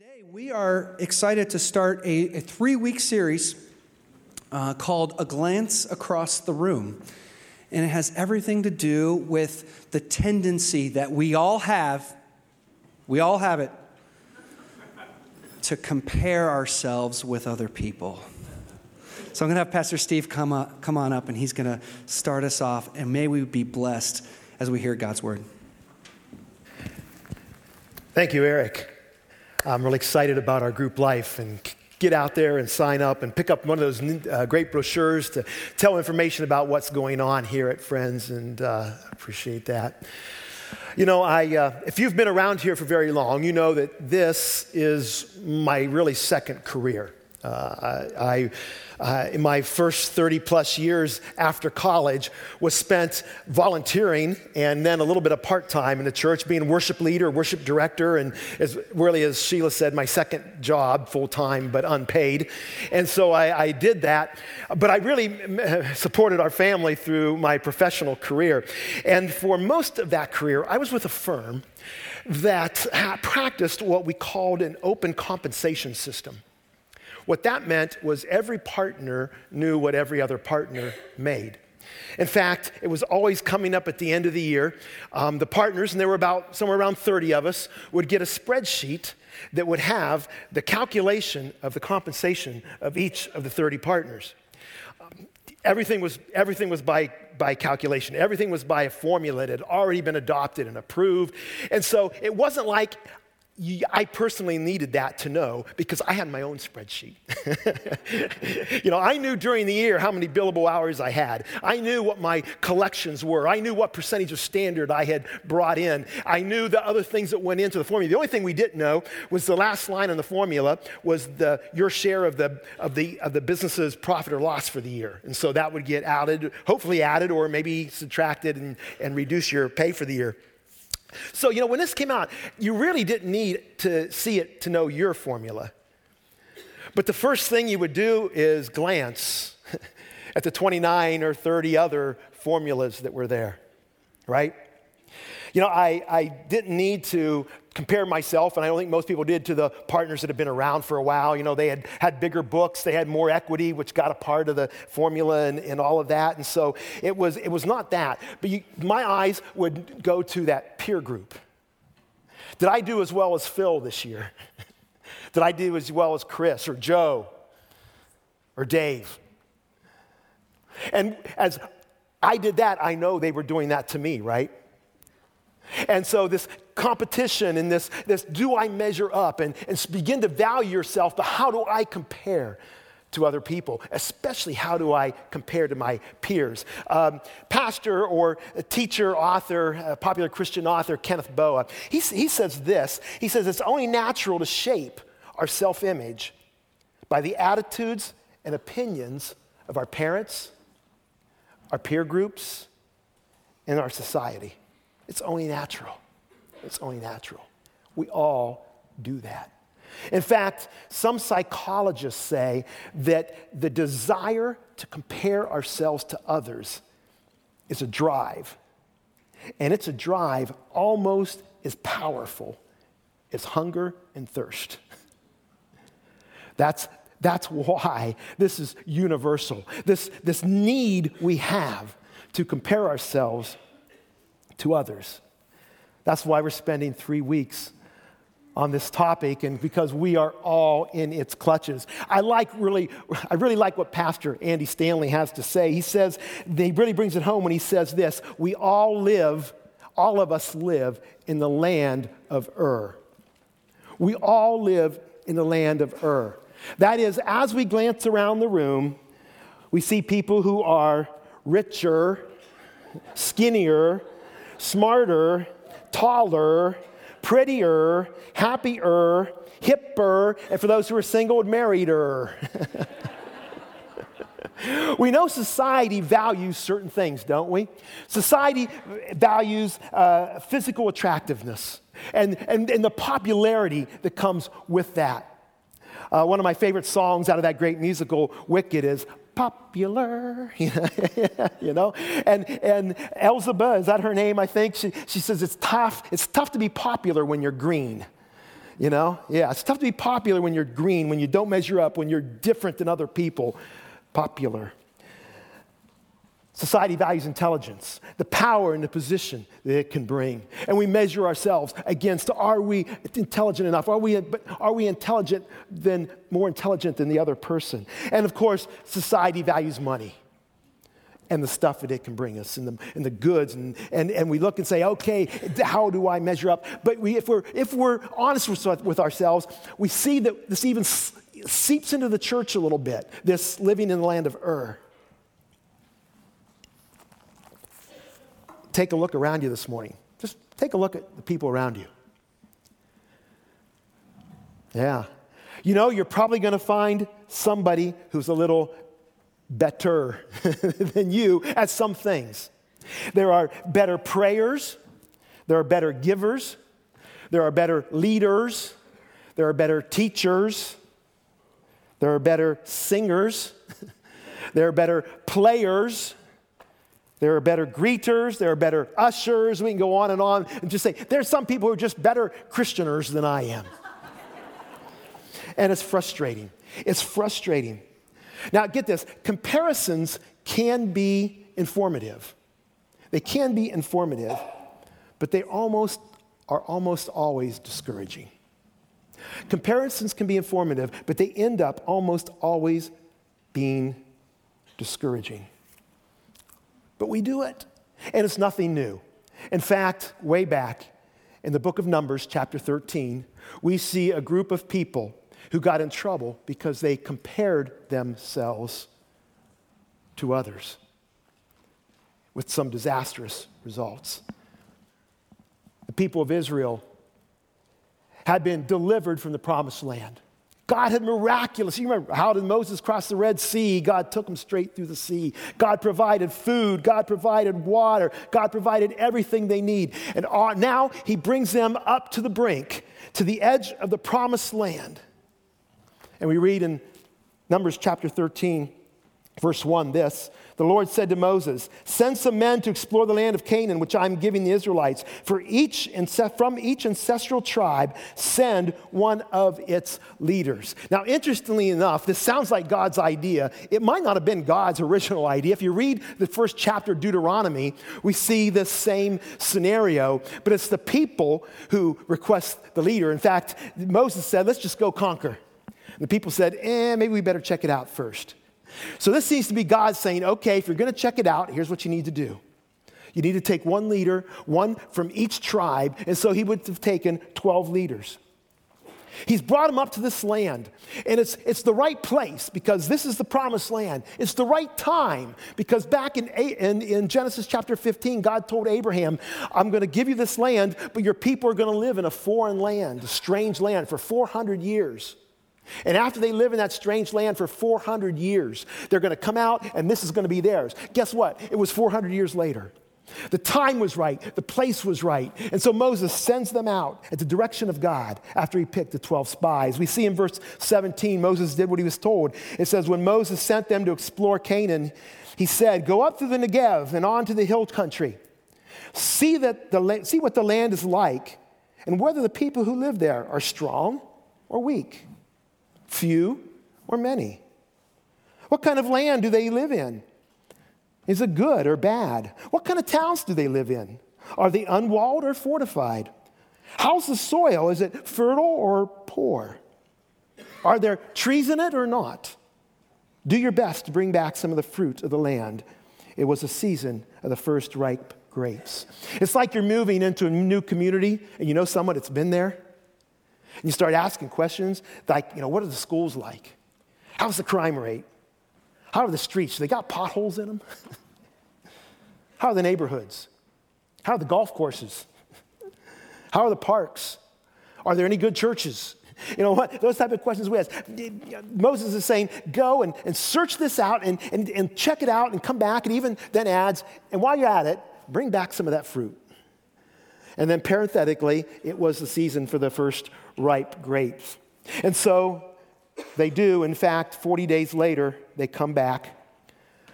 Today, we are excited to start a, a three week series uh, called A Glance Across the Room. And it has everything to do with the tendency that we all have, we all have it, to compare ourselves with other people. So I'm going to have Pastor Steve come, up, come on up and he's going to start us off. And may we be blessed as we hear God's word. Thank you, Eric. I'm really excited about our group life and get out there and sign up and pick up one of those uh, great brochures to tell information about what's going on here at Friends, and uh, appreciate that. You know, I, uh, if you've been around here for very long, you know that this is my really second career. Uh, I, uh, my first 30 plus years after college was spent volunteering and then a little bit of part time in the church, being worship leader, worship director, and as really as Sheila said, my second job, full time but unpaid. And so I, I did that. But I really supported our family through my professional career. And for most of that career, I was with a firm that practiced what we called an open compensation system. What that meant was every partner knew what every other partner made. In fact, it was always coming up at the end of the year. Um, the partners, and there were about somewhere around 30 of us, would get a spreadsheet that would have the calculation of the compensation of each of the 30 partners. Everything was, everything was by, by calculation, everything was by a formula that had already been adopted and approved. And so it wasn't like I personally needed that to know because I had my own spreadsheet. you know, I knew during the year how many billable hours I had. I knew what my collections were. I knew what percentage of standard I had brought in. I knew the other things that went into the formula. The only thing we didn't know was the last line on the formula was the your share of the of the of the business's profit or loss for the year. And so that would get added, hopefully added or maybe subtracted and, and reduce your pay for the year. So, you know, when this came out, you really didn't need to see it to know your formula. But the first thing you would do is glance at the 29 or 30 other formulas that were there, right? You know, I, I didn't need to compare myself, and I don't think most people did, to the partners that have been around for a while. You know, they had had bigger books, they had more equity, which got a part of the formula and, and all of that. And so it was, it was not that. But you, my eyes would go to that peer group. Did I do as well as Phil this year? Did I do as well as Chris or Joe or Dave? And as I did that, I know they were doing that to me, right? And so this competition and this, this do I measure up and, and begin to value yourself, but how do I compare to other people? Especially how do I compare to my peers? Um, pastor or teacher, author, popular Christian author, Kenneth Boa, he, he says this. He says it's only natural to shape our self-image by the attitudes and opinions of our parents, our peer groups, and our society. It's only natural. It's only natural. We all do that. In fact, some psychologists say that the desire to compare ourselves to others is a drive. And it's a drive almost as powerful as hunger and thirst. That's, that's why this is universal. This, this need we have to compare ourselves to others. That's why we're spending three weeks on this topic and because we are all in its clutches. I like really I really like what Pastor Andy Stanley has to say. He says he really brings it home when he says this, we all live all of us live in the land of Ur. We all live in the land of Ur. That is as we glance around the room, we see people who are richer, skinnier, smarter, taller, prettier, happier, hipper, and for those who are single, marrieder. we know society values certain things, don't we? Society values uh, physical attractiveness and, and, and the popularity that comes with that. Uh, one of my favorite songs out of that great musical, Wicked, is popular, you know? And, and Elzaba, is that her name, I think? She, she says it's tough, it's tough to be popular when you're green. You know? Yeah, it's tough to be popular when you're green, when you don't measure up, when you're different than other people. Popular. Society values intelligence, the power and the position that it can bring. And we measure ourselves against are we intelligent enough? Are we, are we intelligent than, more intelligent than the other person? And of course, society values money and the stuff that it can bring us and the, and the goods. And, and, and we look and say, okay, how do I measure up? But we, if, we're, if we're honest with, with ourselves, we see that this even seeps into the church a little bit, this living in the land of Ur. Take a look around you this morning. Just take a look at the people around you. Yeah. You know, you're probably going to find somebody who's a little better than you at some things. There are better prayers, there are better givers, there are better leaders, there are better teachers, there are better singers, there are better players. There are better greeters, there are better ushers. We can go on and on and just say, there's some people who are just better Christianers than I am. and it's frustrating. It's frustrating now, get this comparisons can be informative. They can be informative, but they almost are almost always discouraging. Comparisons can be informative, but they end up almost always being discouraging. But we do it, and it's nothing new. In fact, way back in the book of Numbers, chapter 13, we see a group of people who got in trouble because they compared themselves to others with some disastrous results. The people of Israel had been delivered from the promised land. God had miraculous. You remember how did Moses cross the Red Sea? God took him straight through the sea. God provided food. God provided water. God provided everything they need. And now he brings them up to the brink, to the edge of the promised land. And we read in Numbers chapter 13, verse 1 this The Lord said to Moses, Send some men to explore the land of Canaan, which I'm giving the Israelites. For each, from each ancestral tribe, send one of its leaders. Now, interestingly enough, this sounds like God's idea. It might not have been God's original idea. If you read the first chapter of Deuteronomy, we see this same scenario, but it's the people who request the leader. In fact, Moses said, Let's just go conquer. The people said, eh, maybe we better check it out first. So this seems to be God saying, okay, if you're going to check it out, here's what you need to do. You need to take one leader, one from each tribe, and so he would have taken 12 leaders. He's brought them up to this land, and it's, it's the right place because this is the promised land. It's the right time because back in, in, in Genesis chapter 15, God told Abraham, I'm going to give you this land, but your people are going to live in a foreign land, a strange land for 400 years. And after they live in that strange land for 400 years, they're going to come out and this is going to be theirs. Guess what? It was 400 years later. The time was right, the place was right. And so Moses sends them out at the direction of God after he picked the 12 spies. We see in verse 17, Moses did what he was told. It says, When Moses sent them to explore Canaan, he said, Go up through the Negev and on to the hill country. See, that the, see what the land is like and whether the people who live there are strong or weak few, or many? What kind of land do they live in? Is it good or bad? What kind of towns do they live in? Are they unwalled or fortified? How's the soil? Is it fertile or poor? Are there trees in it or not? Do your best to bring back some of the fruit of the land. It was a season of the first ripe grapes. It's like you're moving into a new community and you know someone that's been there and you start asking questions like, you know, what are the schools like? How's the crime rate? How are the streets? Do they got potholes in them? How are the neighborhoods? How are the golf courses? How are the parks? Are there any good churches? You know what? Those type of questions we ask. Moses is saying, go and, and search this out and, and, and check it out and come back, and even then adds, and while you're at it, bring back some of that fruit. And then parenthetically, it was the season for the first ripe grapes. And so they do. In fact, 40 days later, they come back.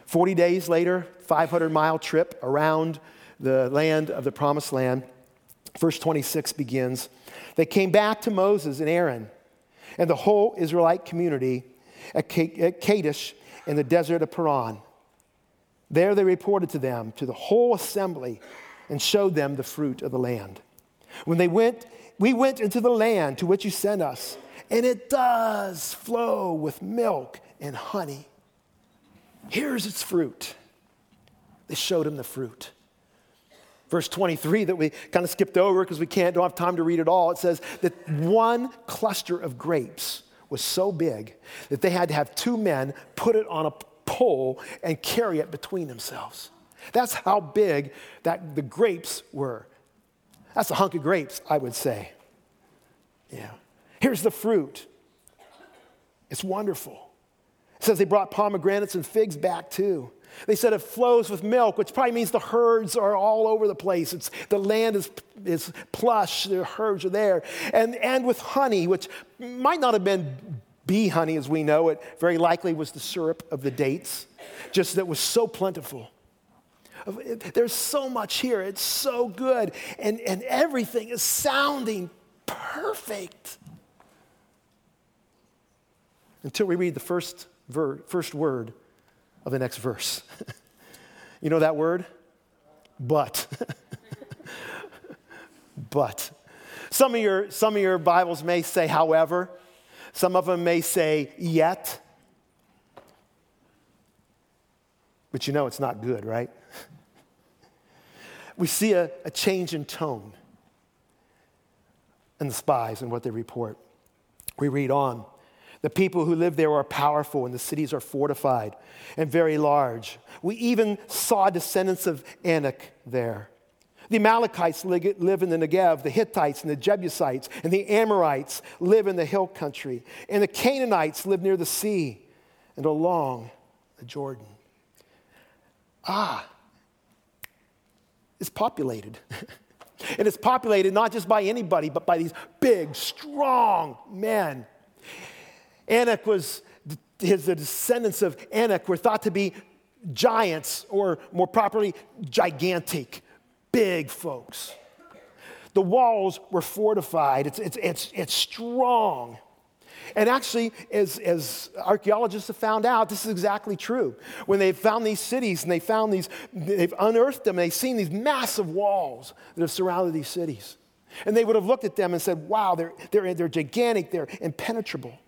40 days later, 500 mile trip around the land of the promised land. Verse 26 begins They came back to Moses and Aaron and the whole Israelite community at Kadesh in the desert of Paran. There they reported to them, to the whole assembly, and showed them the fruit of the land. When they went, we went into the land to which you sent us, and it does flow with milk and honey. Here's its fruit. They showed him the fruit. Verse 23 that we kind of skipped over because we can't, don't have time to read it all. It says that one cluster of grapes was so big that they had to have two men put it on a pole and carry it between themselves. That's how big that the grapes were. That's a hunk of grapes, I would say. Yeah. Here's the fruit. It's wonderful. It says they brought pomegranates and figs back too. They said it flows with milk, which probably means the herds are all over the place. It's, the land is, is plush, the herds are there. And, and with honey, which might not have been bee honey as we know it, very likely was the syrup of the dates, just that was so plentiful. There's so much here. It's so good. And, and everything is sounding perfect. Until we read the first, ver- first word of the next verse. you know that word? But. but. Some of, your, some of your Bibles may say, however. Some of them may say, yet. But you know it's not good, right? we see a, a change in tone in the spies and what they report. We read on. The people who live there are powerful, and the cities are fortified and very large. We even saw descendants of Anak there. The Amalekites live in the Negev, the Hittites and the Jebusites, and the Amorites live in the hill country, and the Canaanites live near the sea and along the Jordan. Ah, it's populated. and it's populated not just by anybody, but by these big, strong men. Anak was, his, the descendants of Anak were thought to be giants, or more properly, gigantic, big folks. The walls were fortified, it's, it's, it's, it's strong. And actually, as, as archaeologists have found out, this is exactly true. When they've found these cities and they found these, they've unearthed them, and they've seen these massive walls that have surrounded these cities. And they would have looked at them and said, wow, they're, they're, they're gigantic, they're impenetrable.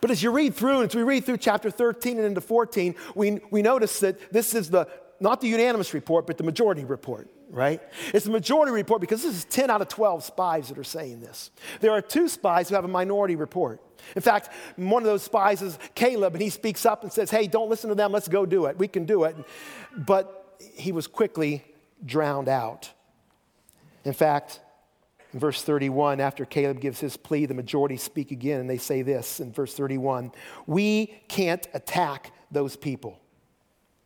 But as you read through, and as we read through chapter 13 and into 14, we, we notice that this is the, not the unanimous report, but the majority report, right? It's the majority report because this is 10 out of 12 spies that are saying this. There are two spies who have a minority report. In fact, one of those spies is Caleb, and he speaks up and says, Hey, don't listen to them, let's go do it. We can do it. But he was quickly drowned out. In fact, in verse 31, after Caleb gives his plea, the majority speak again, and they say this in verse 31 We can't attack those people.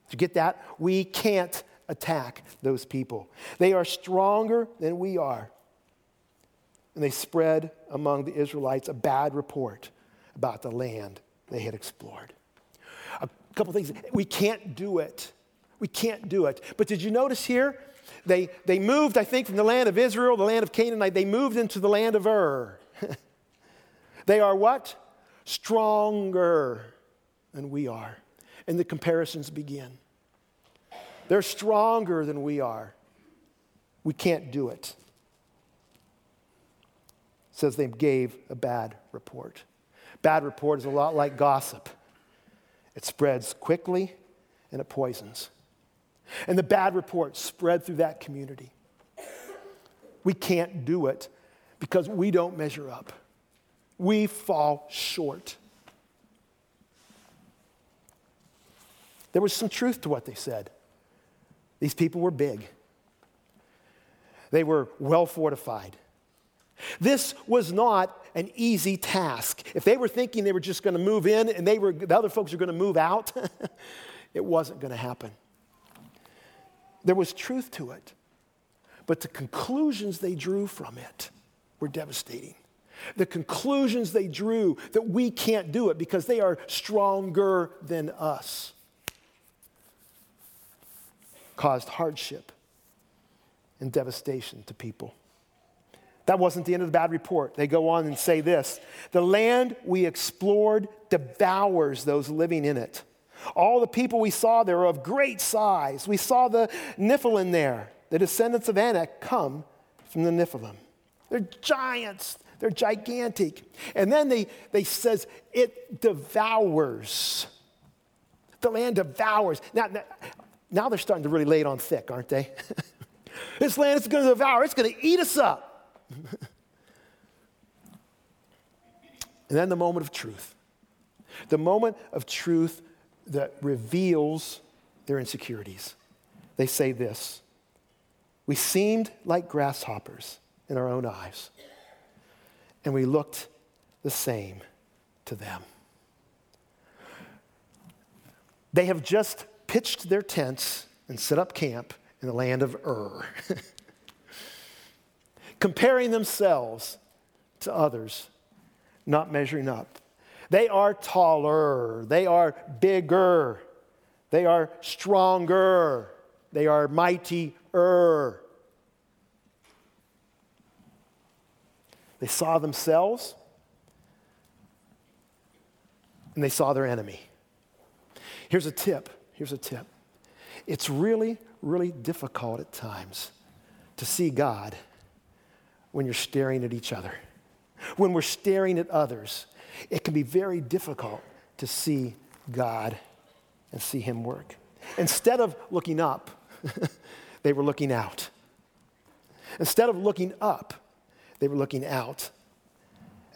Did you get that? We can't attack those people. They are stronger than we are. And they spread among the Israelites a bad report about the land they had explored. A couple things. We can't do it. We can't do it. But did you notice here? They, they moved, I think, from the land of Israel, the land of Canaan, they moved into the land of Ur. they are what? Stronger than we are. And the comparisons begin. They're stronger than we are. We can't do it. it says they gave a bad report. Bad report is a lot like gossip. It spreads quickly and it poisons. And the bad report spread through that community. We can't do it because we don't measure up. We fall short. There was some truth to what they said. These people were big, they were well fortified. This was not an easy task. If they were thinking they were just going to move in and they were, the other folks were going to move out, it wasn't going to happen. There was truth to it, but the conclusions they drew from it were devastating. The conclusions they drew that we can't do it because they are stronger than us caused hardship and devastation to people. That wasn't the end of the bad report. They go on and say this The land we explored devours those living in it. All the people we saw there are of great size. We saw the Nephilim there. The descendants of Anak come from the Nephilim. They're giants. They're gigantic. And then they, they says it devours. The land devours. Now, now, now they're starting to really lay it on thick, aren't they? this land is going to devour. It's going to eat us up. and then the moment of truth. The moment of truth that reveals their insecurities. They say this We seemed like grasshoppers in our own eyes, and we looked the same to them. They have just pitched their tents and set up camp in the land of Ur, comparing themselves to others, not measuring up. They are taller, they are bigger, they are stronger, they are mightier. They saw themselves and they saw their enemy. Here's a tip. Here's a tip. It's really, really difficult at times to see God when you're staring at each other. When we're staring at others, it can be very difficult to see God and see Him work. Instead of looking up, they were looking out. Instead of looking up, they were looking out.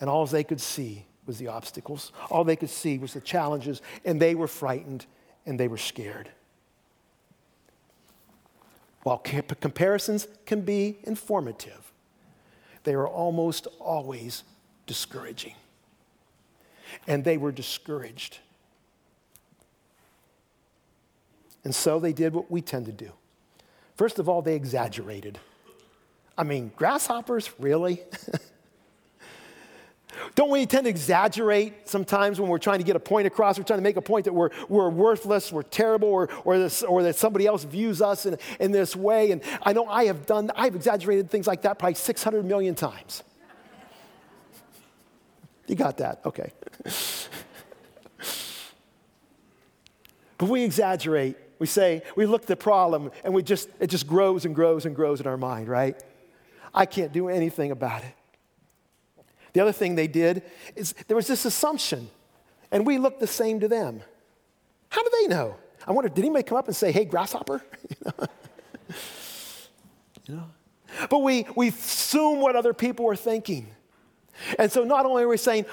And all they could see was the obstacles. All they could see was the challenges, and they were frightened and they were scared. While comparisons can be informative, they are almost always discouraging. And they were discouraged. And so they did what we tend to do. First of all, they exaggerated. I mean, grasshoppers, really? Don't we tend to exaggerate sometimes when we're trying to get a point across? We're trying to make a point that we're, we're worthless, we're terrible, or, or, this, or that somebody else views us in, in this way. And I know I have done, I've exaggerated things like that probably 600 million times. You got that? Okay. but we exaggerate. We say, we look at the problem and we just, it just grows and grows and grows in our mind, right? I can't do anything about it. The other thing they did is there was this assumption, and we looked the same to them. How do they know? I wonder, did anybody come up and say, hey, grasshopper? you know? But we, we assume what other people are thinking. And so not only are we saying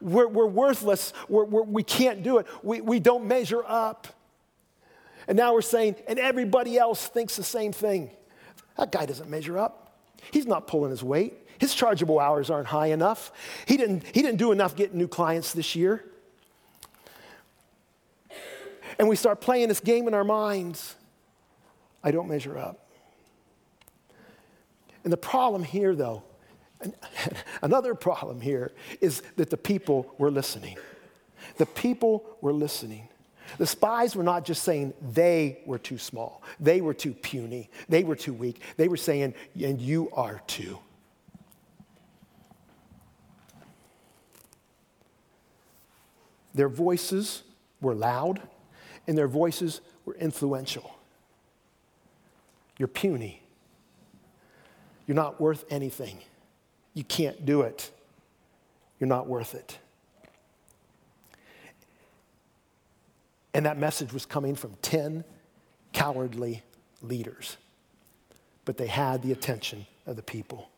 we're, we're worthless, we're, we're, we can not do it, we, we don't measure up. And now we're saying, and everybody else thinks the same thing. That guy doesn't measure up. He's not pulling his weight. His chargeable hours aren't high enough. He didn't, he didn't do enough getting new clients this year. And we start playing this game in our minds. I don't measure up. And the problem here, though, another problem here is that the people were listening. The people were listening. The spies were not just saying they were too small, they were too puny, they were too weak. They were saying, and you are too. Their voices were loud and their voices were influential. You're puny. You're not worth anything. You can't do it. You're not worth it. And that message was coming from 10 cowardly leaders. But they had the attention of the people.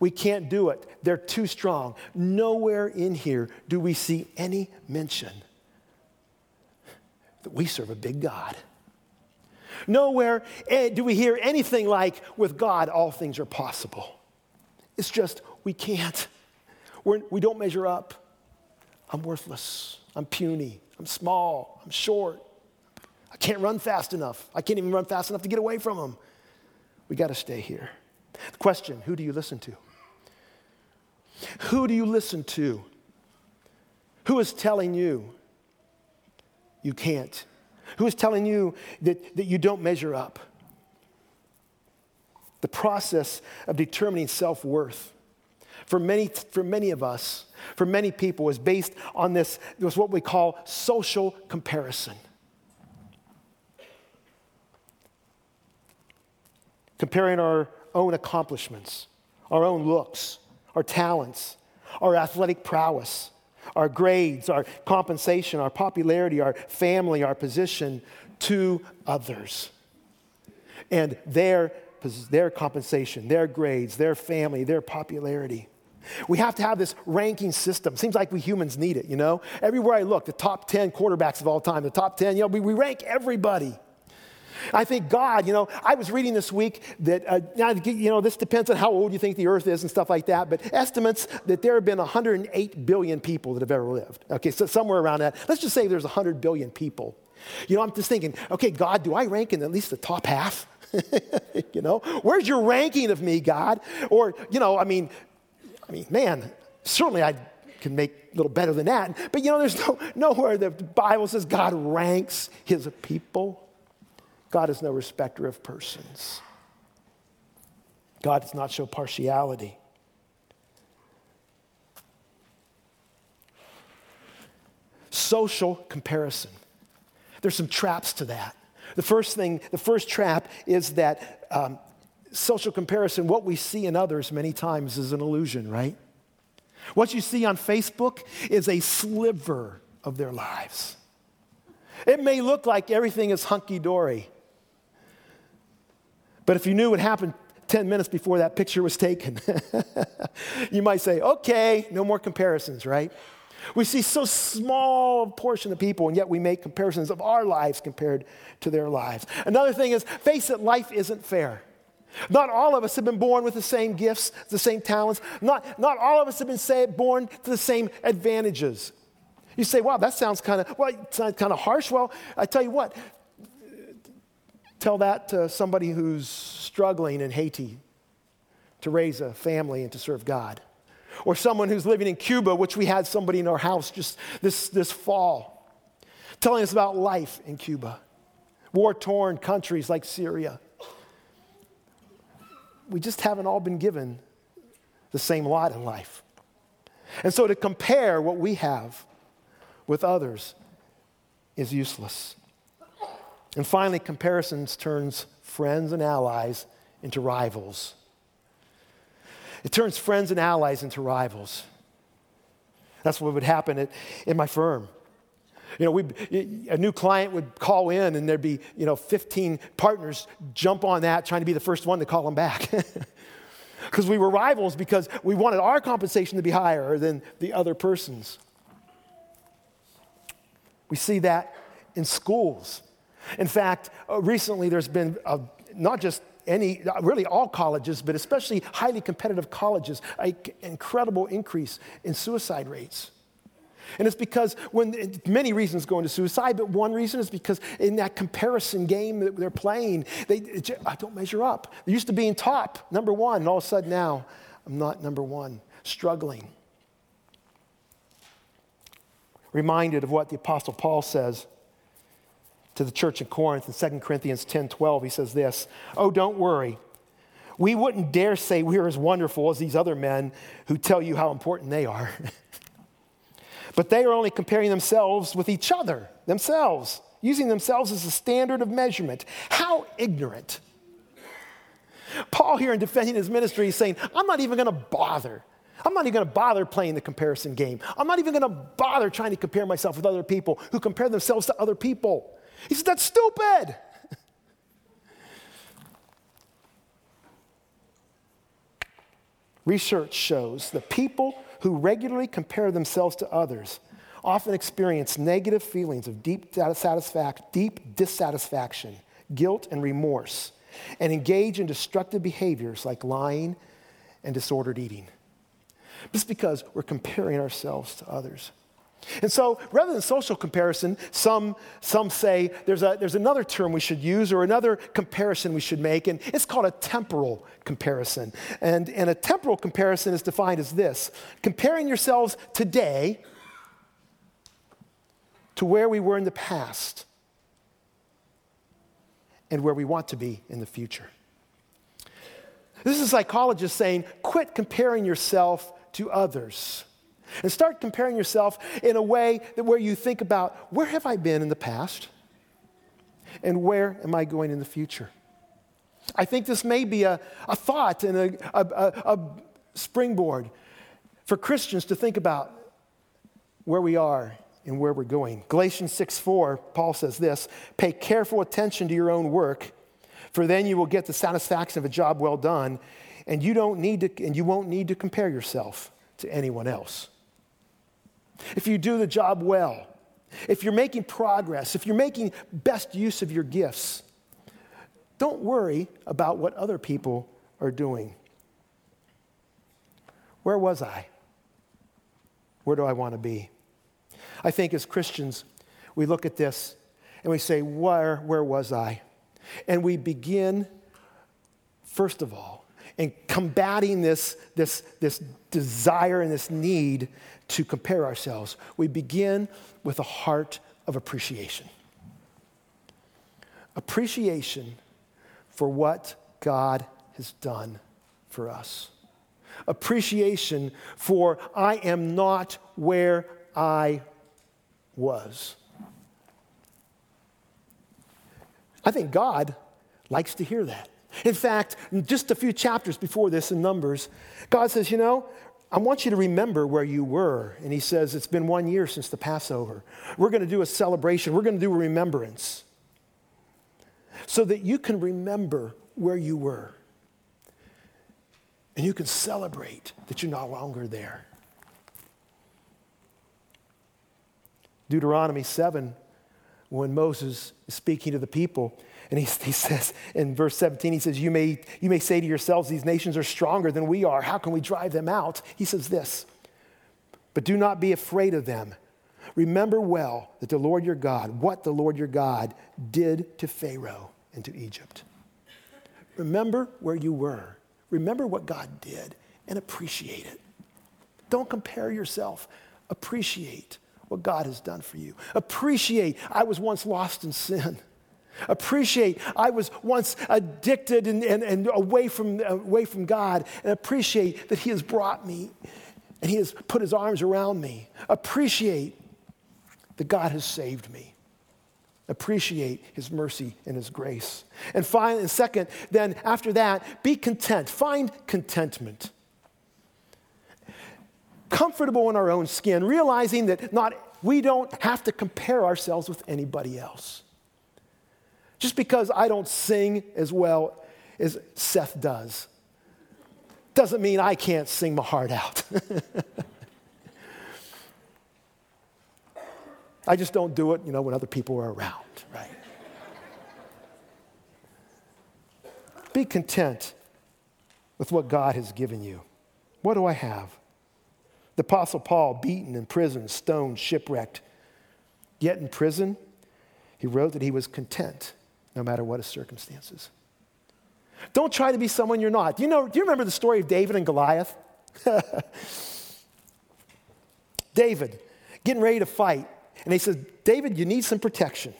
We can't do it. They're too strong. Nowhere in here do we see any mention that we serve a big God. Nowhere eh, do we hear anything like, with God, all things are possible. It's just, we can't. We're, we do not measure up. I'm worthless. I'm puny. I'm small. I'm short. I can't run fast enough. I can't even run fast enough to get away from them. We got to stay here. The question who do you listen to? Who do you listen to? Who is telling you you can't? Who is telling you that, that you don't measure up? the process of determining self worth. For many, for many of us, for many people, is based on this, was what we call social comparison. Comparing our own accomplishments, our own looks, our talents, our athletic prowess, our grades, our compensation, our popularity, our family, our position to others. And their, their compensation, their grades, their family, their popularity. We have to have this ranking system. Seems like we humans need it, you know? Everywhere I look, the top 10 quarterbacks of all time, the top 10, you know, we, we rank everybody. I think God, you know, I was reading this week that, uh, you know, this depends on how old you think the earth is and stuff like that, but estimates that there have been 108 billion people that have ever lived. Okay, so somewhere around that. Let's just say there's 100 billion people. You know, I'm just thinking, okay, God, do I rank in at least the top half? you know, where's your ranking of me, God? Or, you know, I mean, I mean, man, certainly I can make a little better than that. But you know, there's no, nowhere the Bible says God ranks his people. God is no respecter of persons. God does not show partiality. Social comparison. There's some traps to that. The first thing, the first trap is that um, social comparison, what we see in others many times is an illusion, right? What you see on Facebook is a sliver of their lives. It may look like everything is hunky dory, but if you knew what happened 10 minutes before that picture was taken, you might say, okay, no more comparisons, right? We see so small a portion of people, and yet we make comparisons of our lives compared to their lives. Another thing is, face it, life isn't fair. Not all of us have been born with the same gifts, the same talents. Not, not all of us have been say, born to the same advantages. You say, wow, that sounds kind of, well, kind of harsh. Well, I tell you what, Tell that to somebody who's struggling in Haiti to raise a family and to serve God. Or someone who's living in Cuba, which we had somebody in our house just this, this fall, telling us about life in Cuba. War torn countries like Syria. We just haven't all been given the same lot in life. And so to compare what we have with others is useless. And finally, comparisons turns friends and allies into rivals. It turns friends and allies into rivals. That's what would happen at, in my firm. You know, we, a new client would call in and there'd be, you know, 15 partners jump on that trying to be the first one to call them back. Because we were rivals because we wanted our compensation to be higher than the other person's. We see that in schools. In fact, uh, recently there's been a, not just any, really all colleges, but especially highly competitive colleges, an incredible increase in suicide rates. And it's because when many reasons go into suicide, but one reason is because in that comparison game that they're playing, they I don't measure up. They used to being top, number one, and all of a sudden now I'm not number one, struggling. Reminded of what the Apostle Paul says to the church in Corinth in 2 Corinthians 10 12, he says this Oh, don't worry. We wouldn't dare say we're as wonderful as these other men who tell you how important they are. but they are only comparing themselves with each other, themselves, using themselves as a standard of measurement. How ignorant. Paul, here in defending his ministry, is saying, I'm not even going to bother. I'm not even going to bother playing the comparison game. I'm not even going to bother trying to compare myself with other people who compare themselves to other people. He said, That's stupid. Research shows the people who regularly compare themselves to others often experience negative feelings of deep, deep dissatisfaction, guilt, and remorse, and engage in destructive behaviors like lying and disordered eating. Just because we're comparing ourselves to others. And so rather than social comparison, some, some say there's, a, there's another term we should use or another comparison we should make, and it's called a temporal comparison. And, and a temporal comparison is defined as this comparing yourselves today to where we were in the past and where we want to be in the future. This is a psychologist saying, quit comparing yourself to others. And start comparing yourself in a way that where you think about where have I been in the past and where am I going in the future? I think this may be a, a thought and a, a, a, springboard for Christians to think about where we are and where we're going. Galatians 6 4, Paul says this Pay careful attention to your own work, for then you will get the satisfaction of a job well done, and you, don't need to, and you won't need to compare yourself to anyone else. If you do the job well, if you're making progress, if you're making best use of your gifts, don't worry about what other people are doing. Where was I? Where do I want to be? I think as Christians, we look at this and we say, Where, where was I? And we begin, first of all, in combating this, this, this desire and this need to compare ourselves. We begin with a heart of appreciation. Appreciation for what God has done for us. Appreciation for I am not where I was. I think God likes to hear that. In fact, just a few chapters before this in Numbers, God says, You know, I want you to remember where you were. And He says, It's been one year since the Passover. We're going to do a celebration, we're going to do a remembrance so that you can remember where you were. And you can celebrate that you're no longer there. Deuteronomy 7, when Moses is speaking to the people, and he, he says in verse 17, he says, you may, you may say to yourselves, These nations are stronger than we are. How can we drive them out? He says this, but do not be afraid of them. Remember well that the Lord your God, what the Lord your God did to Pharaoh and to Egypt. Remember where you were. Remember what God did and appreciate it. Don't compare yourself. Appreciate what God has done for you. Appreciate, I was once lost in sin. Appreciate, I was once addicted and, and, and away, from, away from God. And appreciate that He has brought me and He has put His arms around me. Appreciate that God has saved me. Appreciate His mercy and His grace. And finally, and second, then after that, be content. Find contentment comfortable in our own skin, realizing that not, we don't have to compare ourselves with anybody else. Just because I don't sing as well as Seth does, doesn't mean I can't sing my heart out. I just don't do it, you know, when other people are around, right? Be content with what God has given you. What do I have? The Apostle Paul, beaten in prison, stoned, shipwrecked. Yet in prison, he wrote that he was content no matter what his circumstances. Don't try to be someone you're not. Do you, know, do you remember the story of David and Goliath? David, getting ready to fight. And they said, David, you need some protection.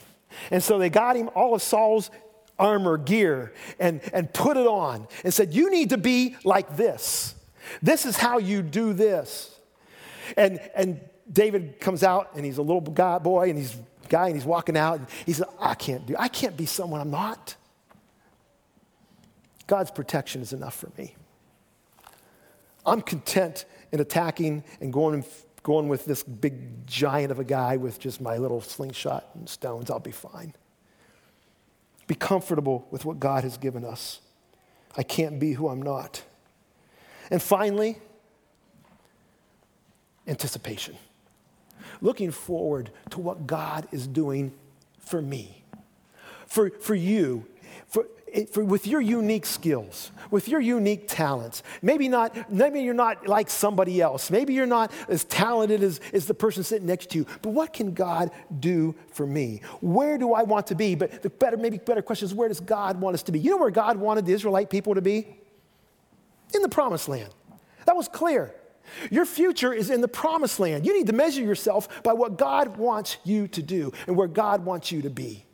And so they got him all of Saul's armor, gear, and, and put it on and said, You need to be like this. This is how you do this. And, and David comes out and he's a little guy, boy and he's guy and he's walking out and he says, I can't do, I can't be someone I'm not. God's protection is enough for me. I'm content in attacking and going, going with this big giant of a guy with just my little slingshot and stones. I'll be fine. Be comfortable with what God has given us. I can't be who I'm not. And finally, anticipation, looking forward to what God is doing for me, for, for you, for, for, with your unique skills, with your unique talents. Maybe not, maybe you're not like somebody else. Maybe you're not as talented as, as the person sitting next to you. But what can God do for me? Where do I want to be? But the better, maybe better question is where does God want us to be? You know where God wanted the Israelite people to be? In the promised land. That was clear. Your future is in the promised land. You need to measure yourself by what God wants you to do and where God wants you to be.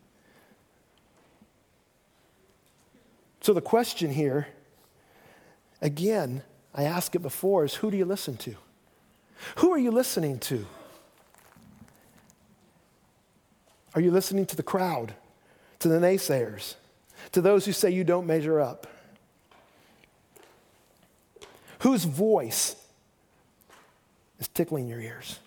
So, the question here again, I asked it before, is who do you listen to? Who are you listening to? Are you listening to the crowd, to the naysayers, to those who say you don't measure up? Whose voice is tickling your ears?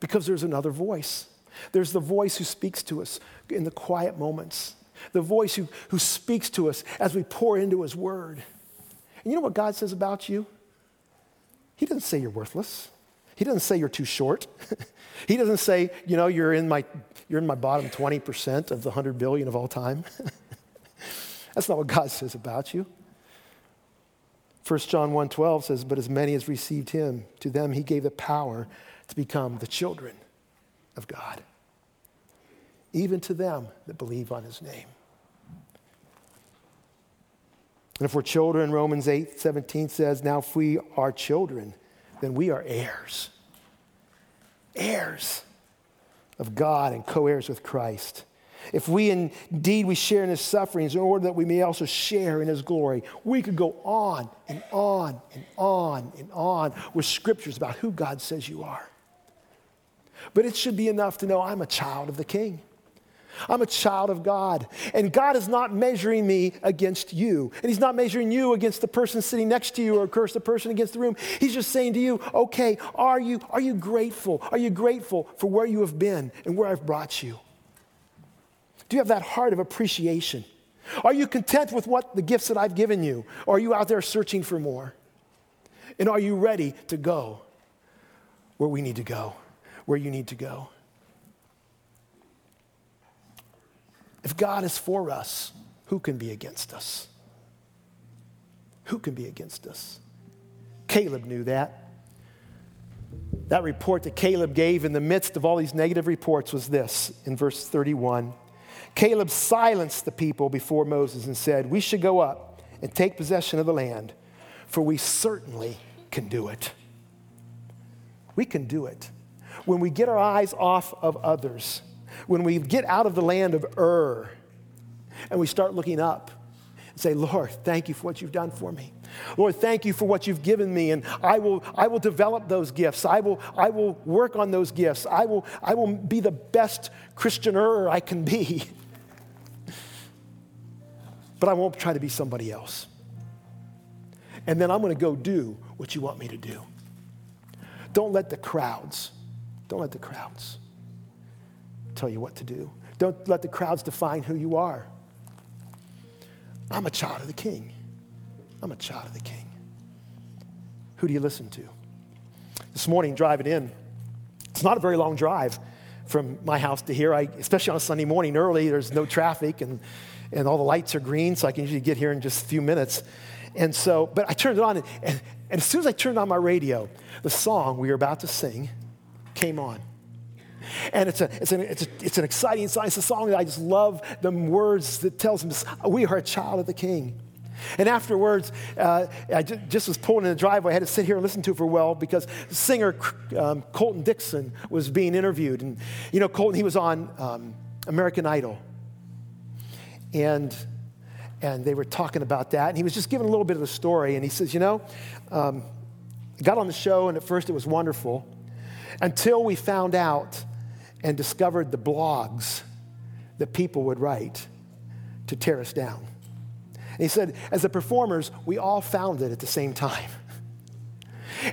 Because there's another voice. There's the voice who speaks to us in the quiet moments, the voice who, who speaks to us as we pour into his word. And you know what God says about you? He doesn't say you're worthless. He doesn't say you're too short. he doesn't say, you know, you're in my, you're in my bottom 20% of the 100 billion of all time. That's not what God says about you. 1 John 1:12 says, "But as many as received him, to them he gave the power to become the children of God, even to them that believe on his name." And if we're children, Romans 8 17 says, Now if we are children, then we are heirs. Heirs of God and co heirs with Christ. If we indeed we share in his sufferings in order that we may also share in his glory, we could go on and on and on and on with scriptures about who God says you are. But it should be enough to know I'm a child of the king. I'm a child of God. And God is not measuring me against you. And He's not measuring you against the person sitting next to you or, of course, the person against the room. He's just saying to you, okay, are you, are you grateful? Are you grateful for where you have been and where I've brought you? Do you have that heart of appreciation? Are you content with what the gifts that I've given you? Or are you out there searching for more? And are you ready to go where we need to go, where you need to go? If God is for us, who can be against us? Who can be against us? Caleb knew that. That report that Caleb gave in the midst of all these negative reports was this in verse 31. Caleb silenced the people before Moses and said, We should go up and take possession of the land, for we certainly can do it. We can do it. When we get our eyes off of others, when we get out of the land of Ur and we start looking up and say, Lord, thank you for what you've done for me. Lord, thank you for what you've given me, and I will, I will develop those gifts. I will, I will work on those gifts. I will, I will be the best Christianer I can be. But I won't try to be somebody else. And then I'm going to go do what you want me to do. Don't let the crowds, don't let the crowds tell you what to do. Don't let the crowds define who you are. I'm a child of the king. I'm a child of the king. Who do you listen to? This morning, driving in, it's not a very long drive from my house to here. I, especially on a Sunday morning early, there's no traffic and, and all the lights are green, so I can usually get here in just a few minutes. And so, but I turned it on, and, and, and as soon as I turned on my radio, the song we were about to sing came on. And it's, a, it's, an, it's, a, it's an exciting song. It's a song that I just love the words that tells him we are a child of the king. And afterwards, uh, I just was pulling in the driveway. I had to sit here and listen to it for a while because singer um, Colton Dixon was being interviewed. And, you know, Colton, he was on um, American Idol. And, and they were talking about that. And he was just giving a little bit of the story. And he says, you know, um, got on the show, and at first it was wonderful until we found out and discovered the blogs that people would write to tear us down. And he said, as the performers, we all found it at the same time.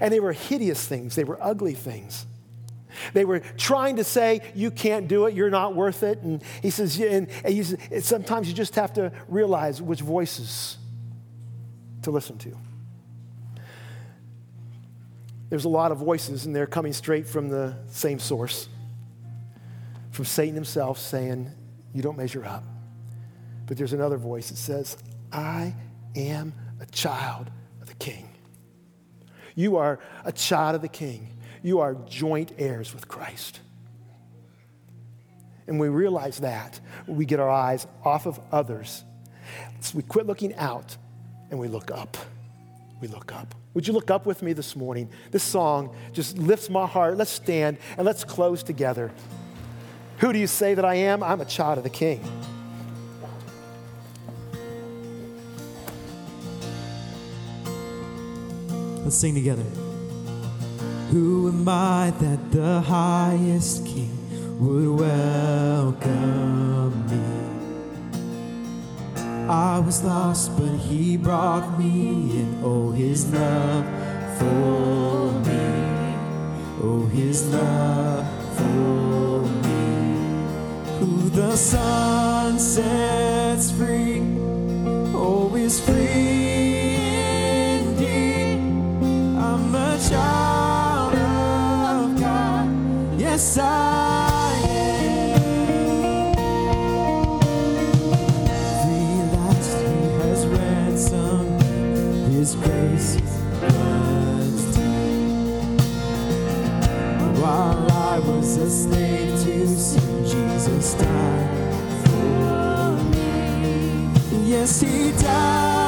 And they were hideous things, they were ugly things. They were trying to say, You can't do it, you're not worth it. And he says, and, and he says Sometimes you just have to realize which voices to listen to. There's a lot of voices, and they're coming straight from the same source from Satan himself saying, You don't measure up. But there's another voice that says, I am a child of the king. You are a child of the king. You are joint heirs with Christ. And we realize that we get our eyes off of others. So we quit looking out and we look up. We look up. Would you look up with me this morning? This song just lifts my heart. Let's stand and let's close together. Who do you say that I am? I'm a child of the king. Let's sing together. Who am I that the highest king would welcome me? I was lost, but he brought me in. Oh, his love for me. Oh, his love for me. The sun sets free, is free indeed. I'm a child of God. Yes, I. His grace runs deep. While I was a slave to sin, Jesus Yes, He died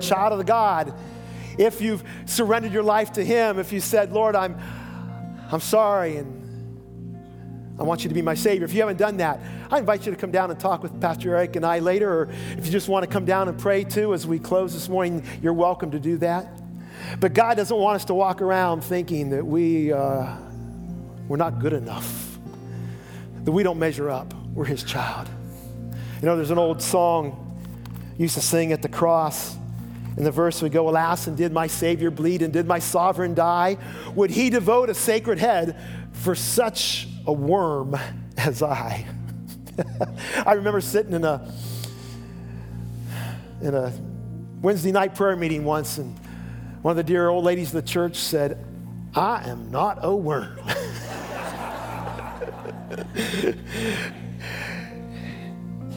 child of the God. If you've surrendered your life to Him, if you said, Lord, I'm, I'm sorry and I want you to be my Savior. If you haven't done that, I invite you to come down and talk with Pastor Eric and I later, or if you just want to come down and pray too as we close this morning, you're welcome to do that. But God doesn't want us to walk around thinking that we, uh, we're not good enough, that we don't measure up. We're His child. You know, there's an old song used to sing at the cross. In the verse we go, Alas, and did my Savior bleed, and did my sovereign die? Would he devote a sacred head for such a worm as I? I remember sitting in a in a Wednesday night prayer meeting once, and one of the dear old ladies of the church said, I am not a worm.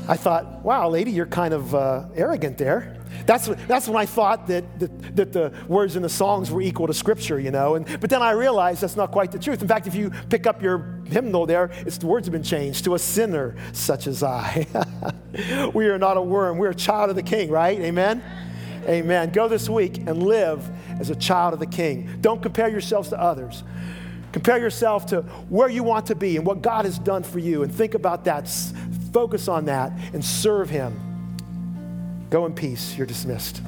I thought, wow, lady, you're kind of uh, arrogant there. That's, that's when I thought that, that, that the words in the songs were equal to Scripture, you know. And, but then I realized that's not quite the truth. In fact, if you pick up your hymnal there, it's, the words have been changed to a sinner such as I. we are not a worm. We're a child of the King, right? Amen? Amen. Go this week and live as a child of the King. Don't compare yourselves to others. Compare yourself to where you want to be and what God has done for you, and think about that. Focus on that and serve Him. Go in peace. You're dismissed.